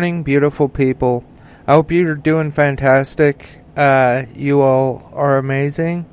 morning, beautiful people. I hope you're doing fantastic. Uh, you all are amazing.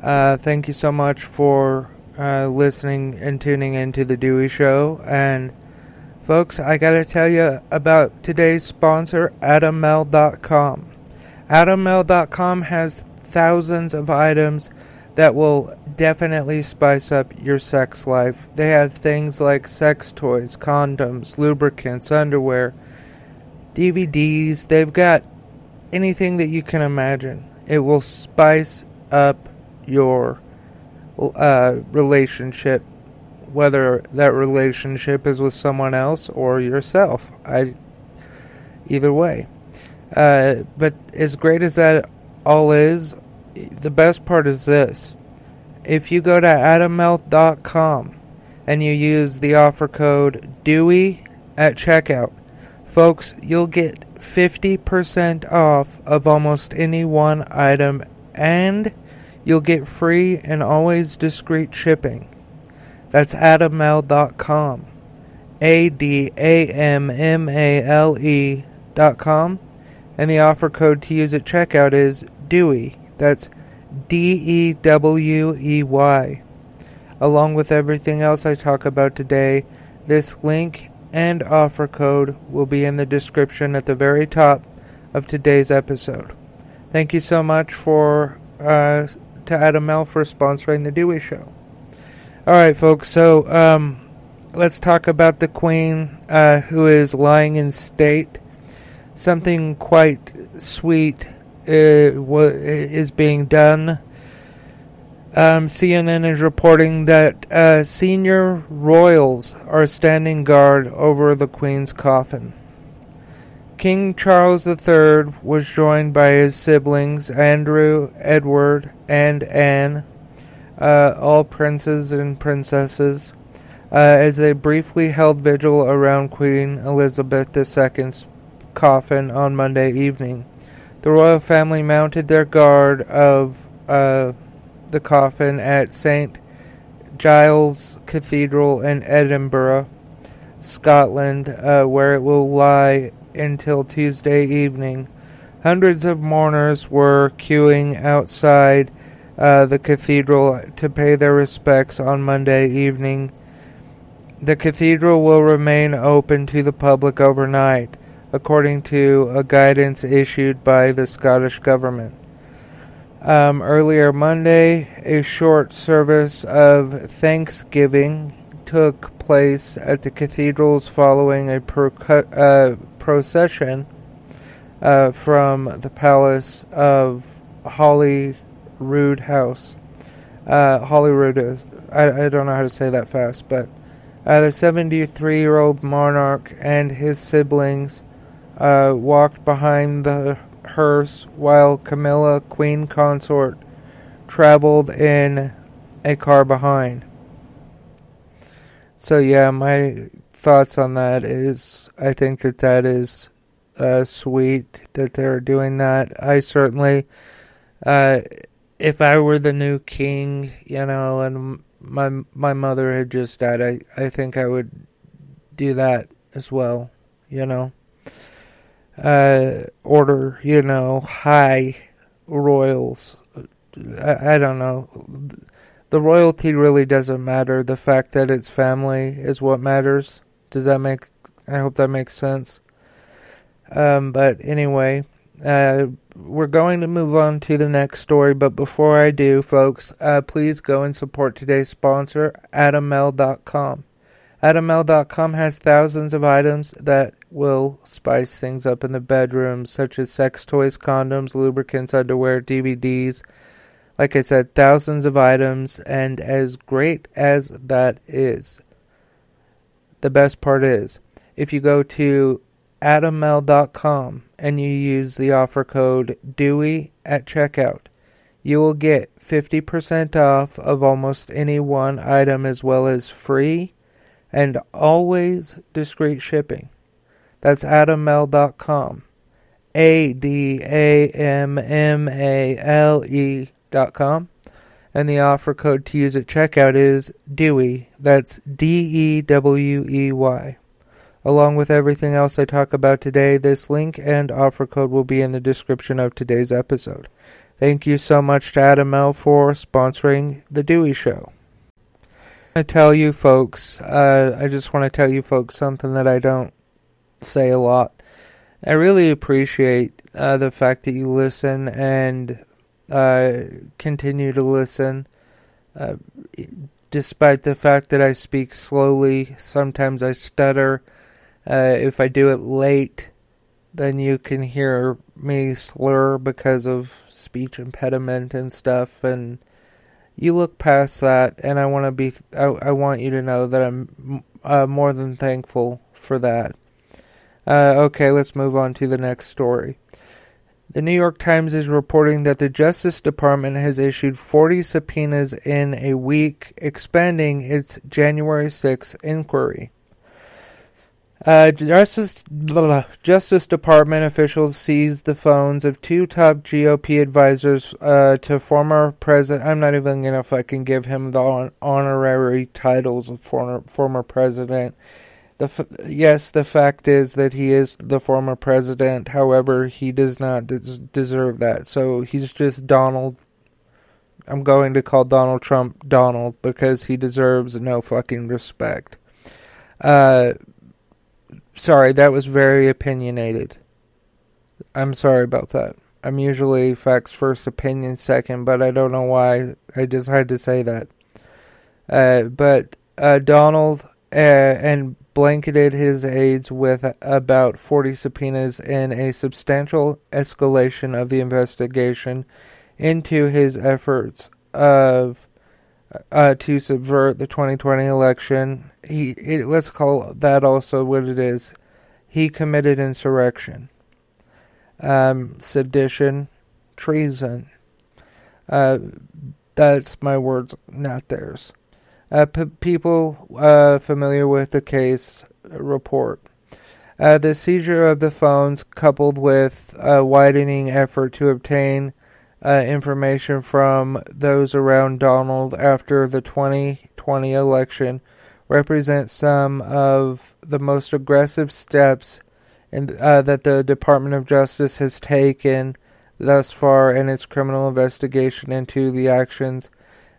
Uh, thank you so much for uh, listening and tuning into the Dewey Show. And, folks, I gotta tell you about today's sponsor, AdamMale.com. AdamMale.com has thousands of items that will definitely spice up your sex life. They have things like sex toys, condoms, lubricants, underwear, DVDs. They've got anything that you can imagine. It will spice up your uh, relationship, whether that relationship is with someone else or yourself. I either way. Uh, but as great as that all is, the best part is this. If you go to adammale.com and you use the offer code DEWEY at checkout, folks, you'll get 50% off of almost any one item and you'll get free and always discreet shipping. That's adammale.com. A D A M M A L E dot. And the offer code to use at checkout is DEWEY. That's D E W E Y. Along with everything else I talk about today, this link and offer code will be in the description at the very top of today's episode. Thank you so much for uh, to Adam Male for sponsoring the Dewey Show. All right, folks. So um, let's talk about the Queen, uh, who is lying in state. Something quite sweet uh, is being done. Um, CNN is reporting that uh, senior royals are standing guard over the Queen's coffin. King Charles III was joined by his siblings Andrew, Edward, and Anne, uh, all princes and princesses, uh, as they briefly held vigil around Queen Elizabeth II's coffin on Monday evening. The royal family mounted their guard of uh, the coffin at St. Giles Cathedral in Edinburgh, Scotland, uh, where it will lie until Tuesday evening. Hundreds of mourners were queuing outside uh, the cathedral to pay their respects on Monday evening. The cathedral will remain open to the public overnight according to a guidance issued by the Scottish Government. Um, earlier Monday, a short service of thanksgiving took place at the cathedrals following a uh, procession uh, from the palace of Holyrood House. Uh, Holyrood is, I, I don't know how to say that fast, but uh, the 73 year old monarch and his siblings uh, walked behind the hearse while Camilla, queen consort, traveled in a car behind. So yeah, my thoughts on that is I think that that is uh, sweet that they're doing that. I certainly, uh, if I were the new king, you know, and my my mother had just died, I I think I would do that as well, you know uh, order, you know, high royals. I, I don't know. The royalty really doesn't matter. The fact that it's family is what matters. Does that make? I hope that makes sense. Um, but anyway, uh, we're going to move on to the next story. But before I do, folks, uh, please go and support today's sponsor, AdamMale.com. AdamMale.com has thousands of items that will spice things up in the bedroom, such as sex toys, condoms, lubricants, underwear, DVDs. Like I said, thousands of items, and as great as that is, the best part is if you go to adammale.com and you use the offer code DEWEY at checkout, you will get 50% off of almost any one item as well as free and always discreet shipping. That's adammale.com. A D A M M A L E dot com. And the offer code to use at checkout is DEWEY. That's D E W E Y. Along with everything else I talk about today, this link and offer code will be in the description of today's episode. Thank you so much to Adam Male for sponsoring The Dewey Show. I tell you folks, uh, I just want to tell you folks something that I don't say a lot. I really appreciate uh, the fact that you listen and uh, continue to listen. Uh, despite the fact that I speak slowly, sometimes I stutter. Uh, if I do it late, then you can hear me slur because of speech impediment and stuff. And you look past that, and I want to be. I, I, want you to know that I'm uh, more than thankful for that. Uh, okay, let's move on to the next story. The New York Times is reporting that the Justice Department has issued 40 subpoenas in a week, expanding its January 6 inquiry. Uh, Justice blah, Justice Department officials seized the phones of two top GOP advisors uh, to former president. I'm not even gonna fucking give him the honorary titles of former former president the f- yes, the fact is that he is the former president. However, he does not des- deserve that. So he's just Donald. I'm going to call Donald Trump Donald because he deserves no fucking respect. Uh, sorry, that was very opinionated. I'm sorry about that. I'm usually facts first, opinion second, but I don't know why I just had to say that. Uh, but uh, Donald uh, and blanketed his aides with about 40 subpoenas in a substantial escalation of the investigation into his efforts of uh, to subvert the 2020 election. He it, let's call that also what it is. He committed insurrection, um, sedition, treason. Uh, that's my words, not theirs. Uh, p- people uh, familiar with the case report. Uh, the seizure of the phones, coupled with a widening effort to obtain uh, information from those around Donald after the 2020 election, represent some of the most aggressive steps in, uh, that the Department of Justice has taken thus far in its criminal investigation into the actions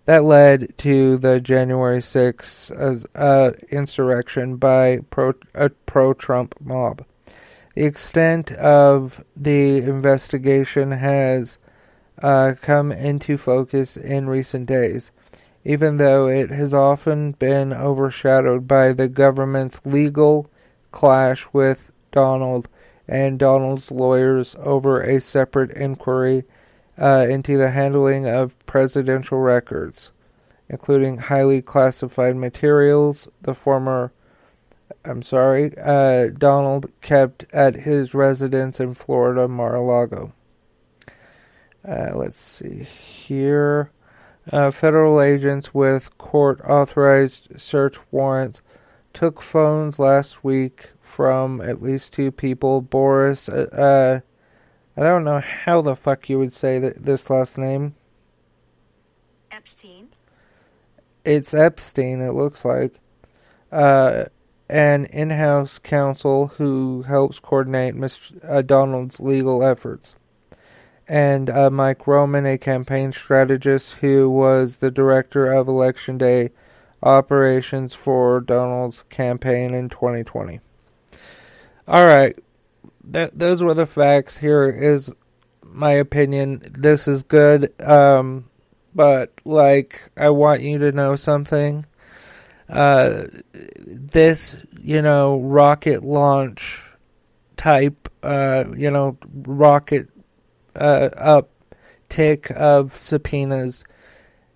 that led to the January 6th uh, insurrection by pro, a pro Trump mob. The extent of the investigation has uh, come into focus in recent days, even though it has often been overshadowed by the government's legal clash with Donald and Donald's lawyers over a separate inquiry uh, into the handling of presidential records, including highly classified materials the former, I'm sorry, uh, Donald kept at his residence in Florida, Mar-a-Lago. Uh, let's see here. Uh, federal agents with court authorized search warrants took phones last week from at least two people. Boris uh, uh I don't know how the fuck you would say that this last name. Epstein. It's Epstein. It looks like. Uh, an in-house counsel who helps coordinate Mr. Uh, Donald's legal efforts, and uh, Mike Roman, a campaign strategist who was the director of election day operations for Donald's campaign in 2020. All right, that those were the facts. Here is my opinion. This is good. Um, but like I want you to know something. Uh, this, you know, rocket launch type, uh, you know, rocket uh, uptick of subpoenas.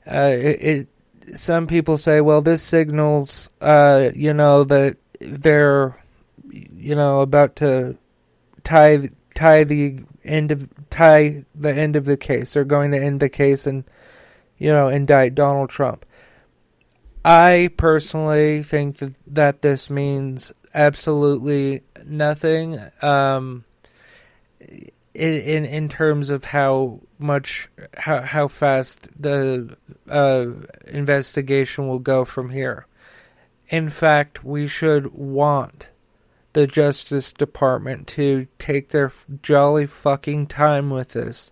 Uh, it, it, some people say, well, this signals, uh, you know, that they're, you know, about to tie tie the end of tie the end of the case. They're going to end the case and you know indict Donald Trump. I personally think that, that this means absolutely nothing um, in in terms of how much how how fast the uh, investigation will go from here. In fact, we should want the Justice Department to take their jolly fucking time with this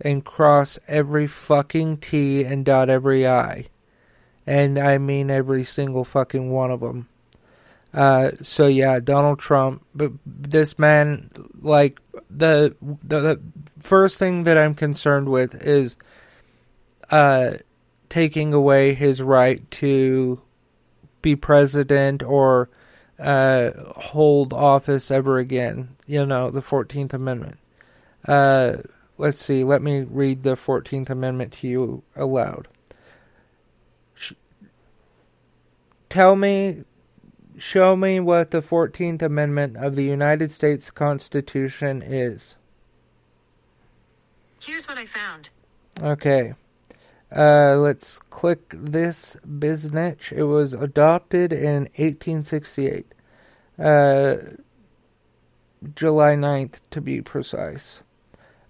and cross every fucking T and dot every I. And I mean every single fucking one of them. Uh, so yeah, Donald Trump, but this man, like the, the the first thing that I'm concerned with is, uh, taking away his right to be president or uh, hold office ever again. You know, the 14th Amendment. Uh, let's see, let me read the 14th Amendment to you aloud. Tell me, show me what the 14th Amendment of the United States Constitution is. Here's what I found. Okay. Uh, let's click this biznitch. It was adopted in 1868. Uh, July 9th, to be precise.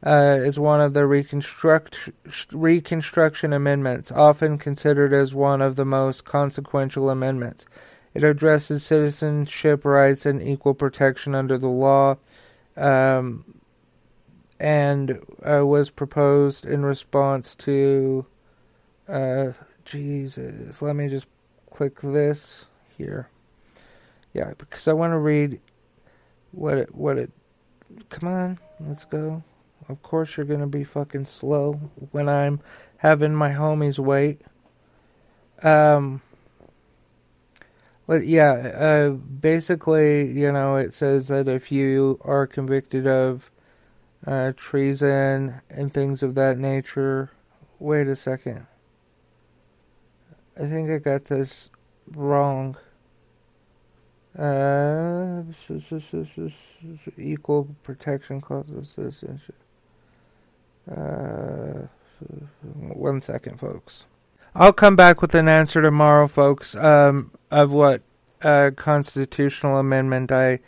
Uh, is one of the reconstruct, Reconstruction Amendments, often considered as one of the most consequential amendments. It addresses citizenship rights and equal protection under the law. Um, and uh, was proposed in response to uh, Jesus. Let me just click this here. Yeah, because I want to read what it, what it. Come on, let's go. Of course, you're gonna be fucking slow when I'm having my homies wait. Um. But yeah, uh, basically, you know, it says that if you are convicted of uh, treason and things of that nature, wait a second. I think I got this wrong. Uh, equal protection clauses. Uh, one second, folks. I'll come back with an answer tomorrow, folks, um, of what uh, constitutional amendment I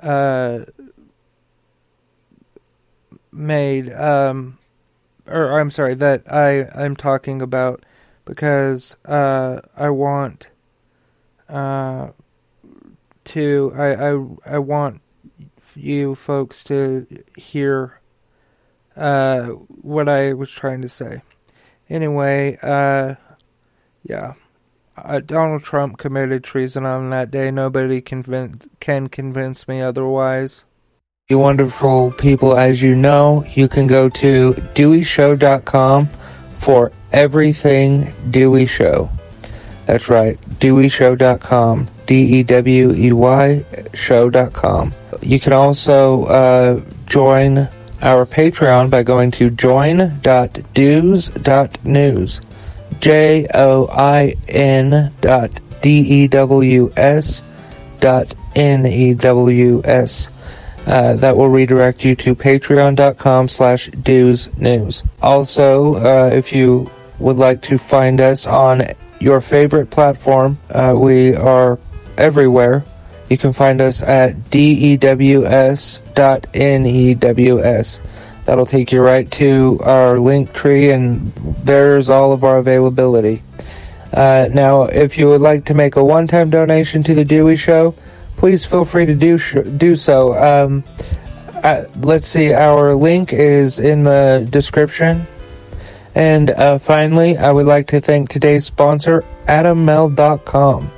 uh, made, um, or I'm sorry, that I, I'm talking about because uh, I want uh, to I, I I want you folks to hear uh, what I was trying to say. Anyway, uh, yeah. Uh, Donald Trump committed treason on that day. Nobody convince, can convince me otherwise. You wonderful people, as you know, you can go to deweyshow.com for everything Dewey Show. That's right, deweyshow.com. D E W E Y show.com. You can also uh, join our Patreon by going to join.dews.news. J O I N dot D E W S dot N E W S. Uh, that will redirect you to patreon.com slash dews news. Also, uh, if you would like to find us on your favorite platform, uh, we are everywhere. You can find us at dews.news. That'll take you right to our link tree, and there's all of our availability. Uh, now, if you would like to make a one time donation to The Dewey Show, please feel free to do, sh- do so. Um, uh, let's see, our link is in the description and uh, finally, I would like to thank today's sponsor, AdamMale.com.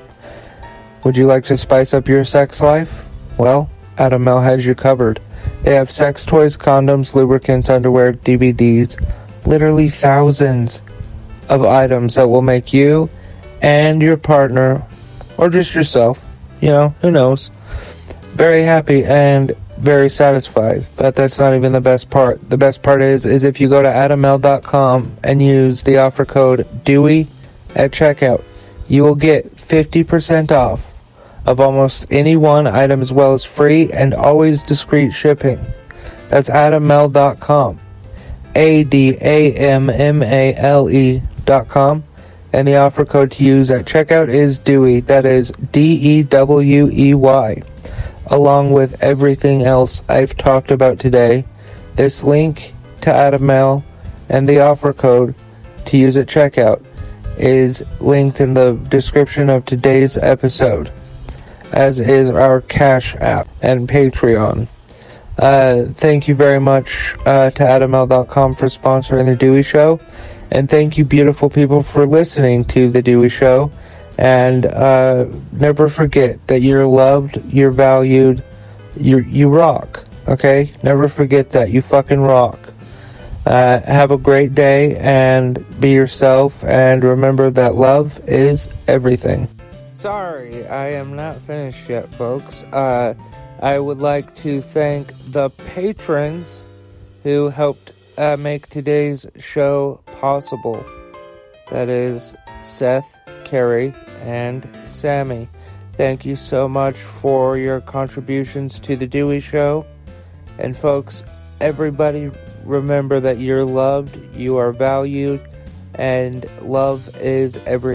Would you like to spice up your sex life? Well, Adam Male has you covered. They have sex toys, condoms, lubricants, underwear, DVDs, literally thousands of items that will make you and your partner, or just yourself, you know, who knows, very happy and very satisfied. But that's not even the best part. The best part is is if you go to adammale.com and use the offer code DEWEY at checkout, you will get 50% off of almost any one item as well as free and always discreet shipping. That's adammale.com. A D A M M A L E.com. And the offer code to use at checkout is DEWEY. That is D E W E Y along with everything else I've talked about today. This link to Adam Male and the offer code to use at checkout is linked in the description of today's episode. as is our Cash App and Patreon. Uh, thank you very much uh, to AdamMale.com for sponsoring The Dewey Show. And thank you, beautiful people, for listening to The Dewey Show. And uh, never forget that you're loved, you're valued, you you rock. Okay? Never forget that. You fucking rock. Uh, have a great day and be yourself. And remember that love is everything. Sorry, I am not finished yet, folks. Uh, I would like to thank the patrons who helped uh, make today's show possible. That is Seth, Carrie, and Sammy. Thank you so much for your contributions to The Dewey Show. And, folks, everybody remember that you're loved, you are valued, and love is everything.